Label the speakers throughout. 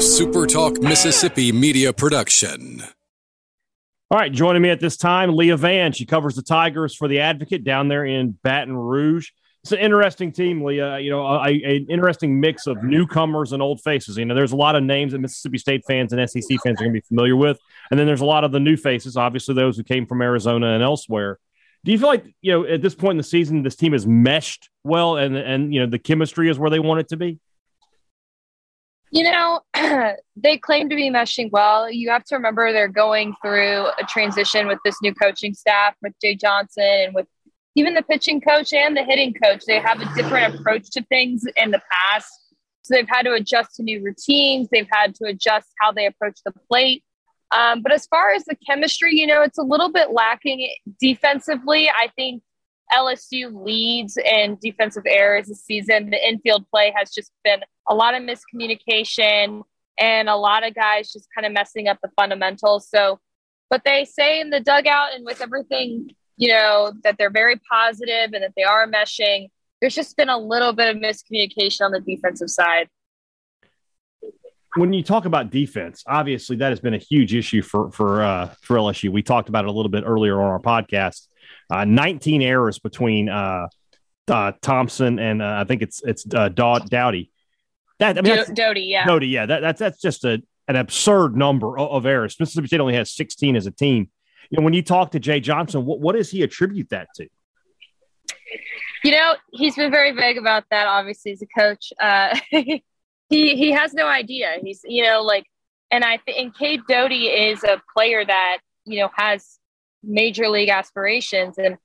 Speaker 1: SuperTalk Mississippi media production.
Speaker 2: All right, joining me at this time, Leah Vann. She covers the Tigers for the Advocate down there in Baton Rouge. It's an interesting team, Leah. You know, a, an interesting mix of newcomers and old faces. You know, there's a lot of names that Mississippi State fans and SEC fans are going to be familiar with, and then there's a lot of the new faces. Obviously, those who came from Arizona and elsewhere. Do you feel like you know at this point in the season, this team is meshed well, and and you know the chemistry is where they want it to be?
Speaker 3: You know, they claim to be meshing well. You have to remember they're going through a transition with this new coaching staff, with Jay Johnson and with even the pitching coach and the hitting coach. They have a different approach to things in the past. So they've had to adjust to new routines. They've had to adjust how they approach the plate. Um, but as far as the chemistry, you know, it's a little bit lacking defensively. I think LSU leads in defensive errors this season. The infield play has just been a lot of miscommunication and a lot of guys just kind of messing up the fundamentals. So, but they say in the dugout and with everything, you know, that they're very positive and that they are meshing. There's just been a little bit of miscommunication on the defensive side.
Speaker 2: When you talk about defense, obviously that has been a huge issue for for uh, for LSU. We talked about it a little bit earlier on our podcast uh, 19 errors between uh, uh, Thompson and uh, I think it's it's uh, Doughty.
Speaker 3: That I mean, Doughty, yeah,
Speaker 2: Doughty, yeah. That, that's that's just a an absurd number of, of, errors. Mississippi State only has 16 as a team. You know, when you talk to Jay Johnson, what what does he attribute that to?
Speaker 3: You know, he's been very vague about that. Obviously, as a coach, uh, he he has no idea. He's you know like, and I think and Cade Doughty is a player that you know has major league aspirations. And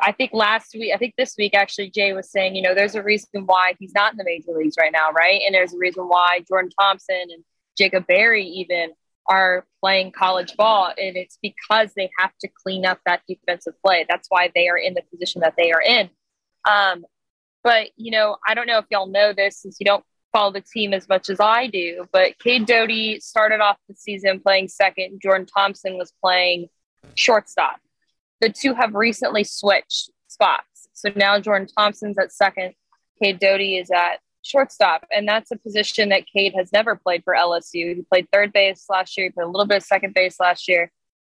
Speaker 3: I think last week, I think this week actually, Jay was saying, you know, there's a reason why he's not in the major leagues right now, right? And there's a reason why Jordan Thompson and Jacob Berry even are playing college ball. And it's because they have to clean up that defensive play. That's why they are in the position that they are in. Um, but, you know, I don't know if y'all know this since you don't follow the team as much as I do, but Cade Doughty started off the season playing second. Jordan Thompson was playing shortstop. The two have recently switched spots. So now Jordan Thompson's at second, Cade Doughty is at shortstop. And that's a position that Cade has never played for LSU. He played third base last year, he played a little bit of second base last year.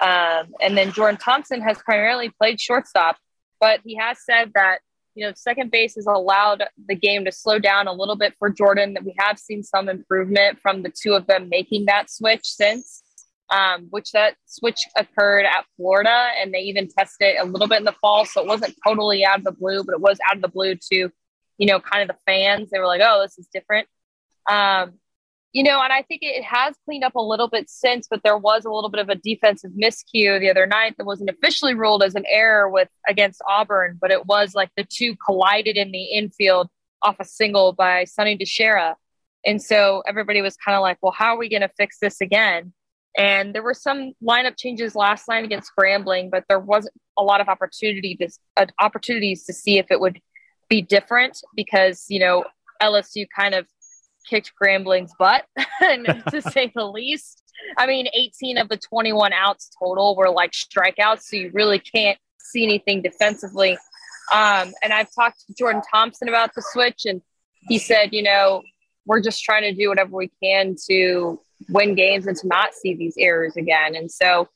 Speaker 3: Um, and then Jordan Thompson has primarily played shortstop, but he has said that, you know, second base has allowed the game to slow down a little bit for Jordan, that we have seen some improvement from the two of them making that switch since um, which that switch occurred at Florida, and they even tested a little bit in the fall, so it wasn't totally out of the blue, but it was out of the blue to, you know, kind of the fans. They were like, "Oh, this is different," um, you know, and I think it has cleaned up a little bit since, but there was a little bit of a defensive miscue the other night that wasn't officially ruled as an error with against Auburn, but it was like the two collided in the infield off a single by Sonny DiChiara. And so everybody was kind of like, well, how are we going to fix this again? And there were some lineup changes last night against Grambling, but there wasn't a lot of opportunity to, uh, opportunities to see if it would be different because you know LSU kind of kicked Grambling's butt, to say the least. I mean, 18 of the 21 outs total were like strikeouts, so you really can't see anything defensively. Um, and I've talked to Jordan Thompson about the switch, and he said, you know, we're just trying to do whatever we can to win games and to not see these errors again. And so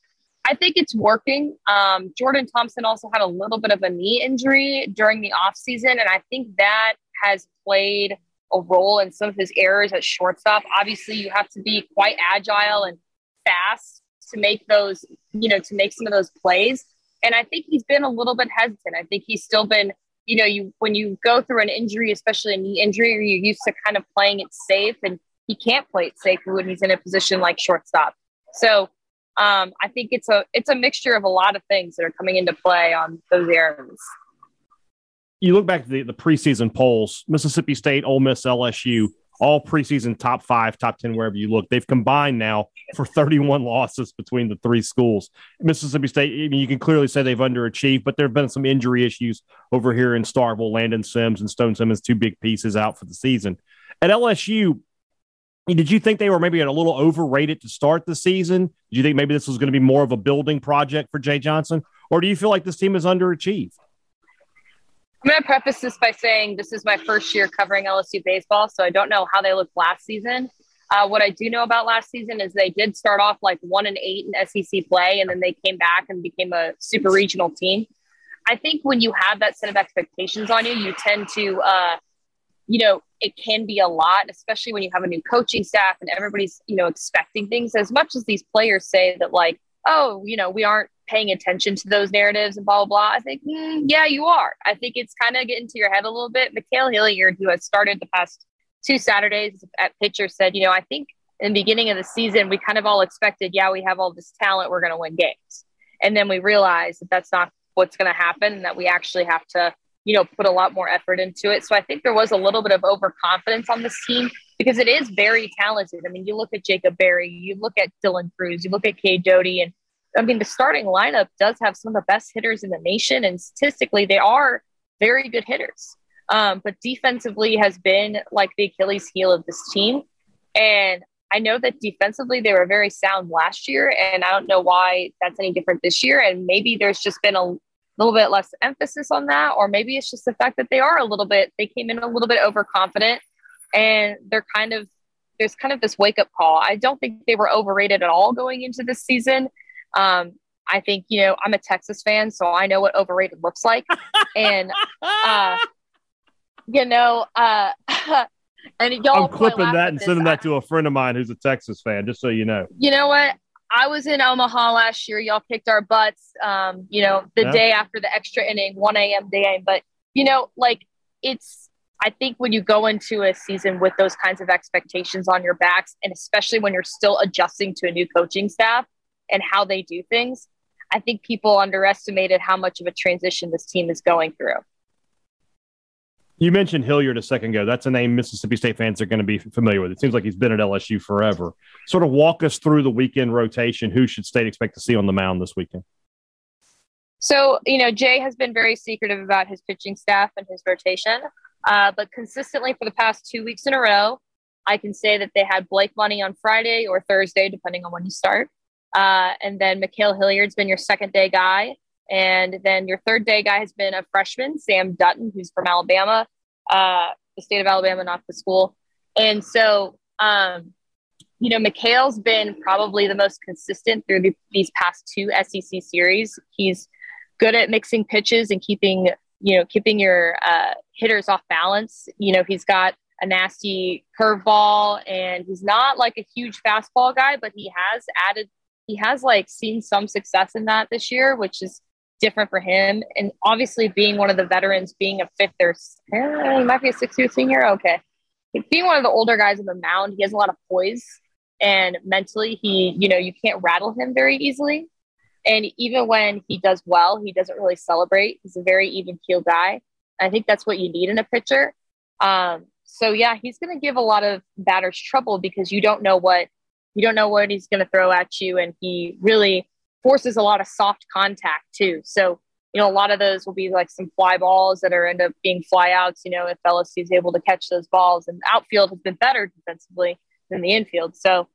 Speaker 3: I think it's working. Um, Jordan Thompson also had a little bit of a knee injury during the offseason, and I think that has played a role in some of his errors at shortstop. Obviously, you have to be quite agile and fast to make those, you know, to make some of those plays. And I think he's been a little bit hesitant. I think he's still been, you know, you when you go through an injury, especially a knee injury, you're used to kind of playing it safe and he can't play it safe when he's in a position like shortstop. So um, I think it's a it's a mixture of a lot of things that are coming into play on those errors.
Speaker 2: You look back to the, the preseason polls: Mississippi State, Ole Miss, LSU, all preseason top five, top ten, wherever you look. They've combined now for 31 losses between the three schools. Mississippi State, I mean, you can clearly say they've underachieved, but there have been some injury issues over here in Starkville. Landon Sims and Stone Simmons, two big pieces out for the season. At LSU, did you think they were maybe a little overrated to start the season? Did you think maybe this was going to be more of a building project for Jay Johnson? Or do you feel like this team is underachieved?
Speaker 3: I'm going to preface this by saying this is my first year covering LSU baseball, so I don't know how they looked last season. Uh, what I do know about last season is they did start off like one and eight in SEC play, and then they came back and became a super regional team. I think when you have that set of expectations on you, you tend to, uh, you know, it can be a lot, especially when you have a new coaching staff and everybody's, you know, expecting things. As much as these players say that, like, oh, you know, we aren't paying attention to those narratives and blah, blah, blah. I think, mm, yeah, you are. I think it's kind of getting to your head a little bit. Ma'Khail Hilliard, who has started the past two Saturdays at pitcher, said, you know, I think in the beginning of the season, we kind of all expected, yeah, we have all this talent, we're going to win games. And then we realized that that's not what's going to happen and that we actually have to, you know, put a lot more effort into it. So I think there was a little bit of overconfidence on this team because it is very talented. I mean, you look at Jacob Berry, you look at Dylan Crews, you look at Cade Doughty, and I mean, the starting lineup does have some of the best hitters in the nation, and statistically, they are very good hitters. Um, but defensively has been like the Achilles heel of this team. And I know that defensively they were very sound last year, and I don't know why that's any different this year. And maybe there's just been a little bit less emphasis on that, or maybe it's just the fact that they are a little bit, they came in a little bit overconfident and they're kind of, there's kind of this wake up call. I don't think they were overrated at all going into this season. Um, I think, you know, I'm a Texas fan, so I know what overrated looks like. and, uh, you know, uh, and y'all
Speaker 2: I'm clipping that and sending that to a friend of mine who's a Texas fan, just so you know.
Speaker 3: You know what? I was in Omaha last year. Y'all kicked our butts. Um, you know, the yeah. day after the extra inning, 1 a.m. game. But you know, like it's. I think when you go into a season with those kinds of expectations on your backs, and especially when you're still adjusting to a new coaching staff and how they do things, I think people underestimated how much of a transition this team is going through.
Speaker 2: You mentioned Hilliard a second ago. That's a name Mississippi State fans are going to be familiar with. It seems like he's been at LSU forever. Sort of walk us through the weekend rotation. Who should State expect to see on the mound this weekend?
Speaker 3: So, you know, Jay has been very secretive about his pitching staff and his rotation, uh, but consistently for the past two weeks in a row, I can say that they had Blake Money on Friday or Thursday, depending on when you start. Uh, and then Ma'Khail Hilliard's been your second day guy. And then your third day guy has been a freshman, Sam Dutton, who's from Alabama, uh, the state of Alabama, not the school. And so, um, you know, Ma'Khail's been probably the most consistent through the, these past two SEC series. He's good at mixing pitches and keeping, you know, keeping your uh, hitters off balance. You know, he's got a nasty curveball and he's not like a huge fastball guy, but he has added, he has like seen some success in that this year, which is different for him. And obviously, being one of the veterans, being a fifth or eh, he might be a sixth year senior. Okay. Being one of the older guys on the mound, he has a lot of poise and mentally, he, you know, you can't rattle him very easily. And even when he does well, he doesn't really celebrate. He's a very even keel guy. I think that's what you need in a pitcher. Um, so yeah, he's going to give a lot of batters trouble because you don't know what you don't know what he's going to throw at you, and he really forces a lot of soft contact too. So, you know, a lot of those will be like some fly balls that are end up being flyouts, you know, if LSU is able to catch those balls and outfield has been better defensively than the infield. So,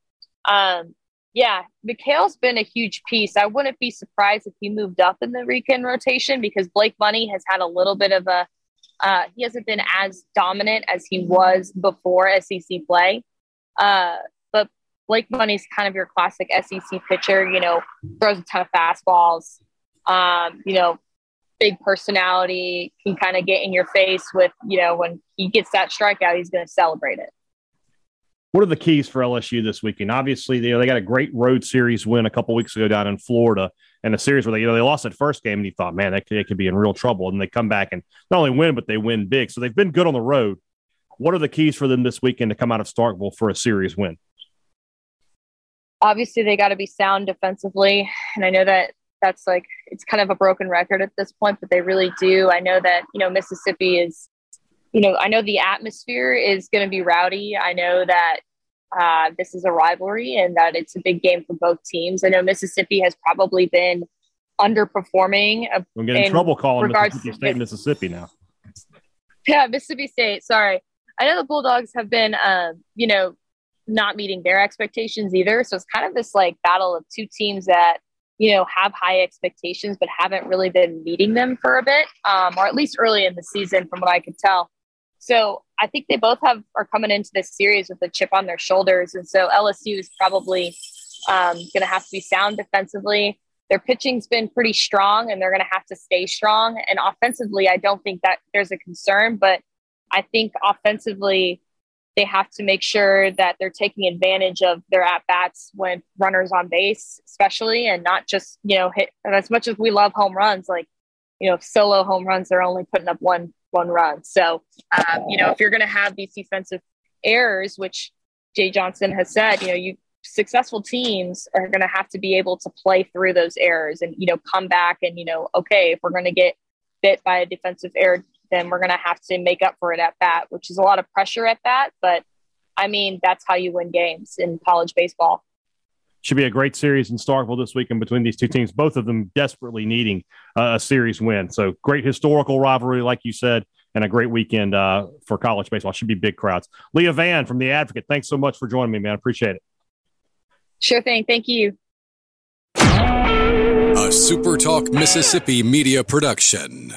Speaker 3: um, yeah, Ma'Khail's been a huge piece. I wouldn't be surprised if he moved up in the weekend rotation because Blake Money has had a little bit of a, uh, he hasn't been as dominant as he was before SEC play. Uh, Blake Money's kind of your classic SEC pitcher, you know, throws a ton of fastballs, um, you know, big personality, can kind of get in your face with, you know, when he gets that strikeout, he's going to celebrate it.
Speaker 2: What are the keys for LSU this weekend? Obviously, they, they got a great road series win a couple weeks ago down in Florida, and a series where they you know they lost that first game, and you thought, man, they could, they could be in real trouble, and they come back and not only win, but they win big. So they've been good on the road. What are the keys for them this weekend to come out of Starkville for a series win?
Speaker 3: Obviously they got to be sound defensively and i know that that's like it's kind of a broken record at this point but they really do. I know that you know mississippi is you know i know the atmosphere is going to be rowdy. I know that uh, this is a rivalry and that it's a big game for both teams. I know mississippi has probably been underperforming
Speaker 2: i'm getting in trouble calling mississippi state mississippi now.
Speaker 3: Yeah mississippi state sorry. I know the bulldogs have been um, you know not meeting their expectations either. So it's kind of this like battle of two teams that, you know, have high expectations, but haven't really been meeting them for a bit, um, or at least early in the season, from what I could tell. So I think they both have are coming into this series with a chip on their shoulders, and so LSU is probably um, going to have to be sound defensively. Their pitching's been pretty strong, and they're going to have to stay strong. And offensively, I don't think that there's a concern, but I think offensively, they have to make sure that they're taking advantage of their at bats when runners on base, especially, and not just you know hit. And as much as we love home runs, like you know, solo home runs, they're only putting up one one run. So, um, you know, if you're going to have these defensive errors, which Jay Johnson has said, you know, you successful teams are going to have to be able to play through those errors and you know come back and you know okay if we're going to get bit by a defensive error then we're going to have to make up for it at bat which is a lot of pressure at that but i mean that's how you win games in college baseball
Speaker 2: should be a great series in Starkville this weekend between these two teams, both of them desperately needing uh, a series win. So great historical rivalry, like you said, and a great weekend uh, for college baseball. Should be big crowds. Leah Vann from The Advocate, thanks so much for joining me, man. Appreciate it.
Speaker 3: Sure thing. Thank you.
Speaker 1: A SuperTalk Mississippi media production.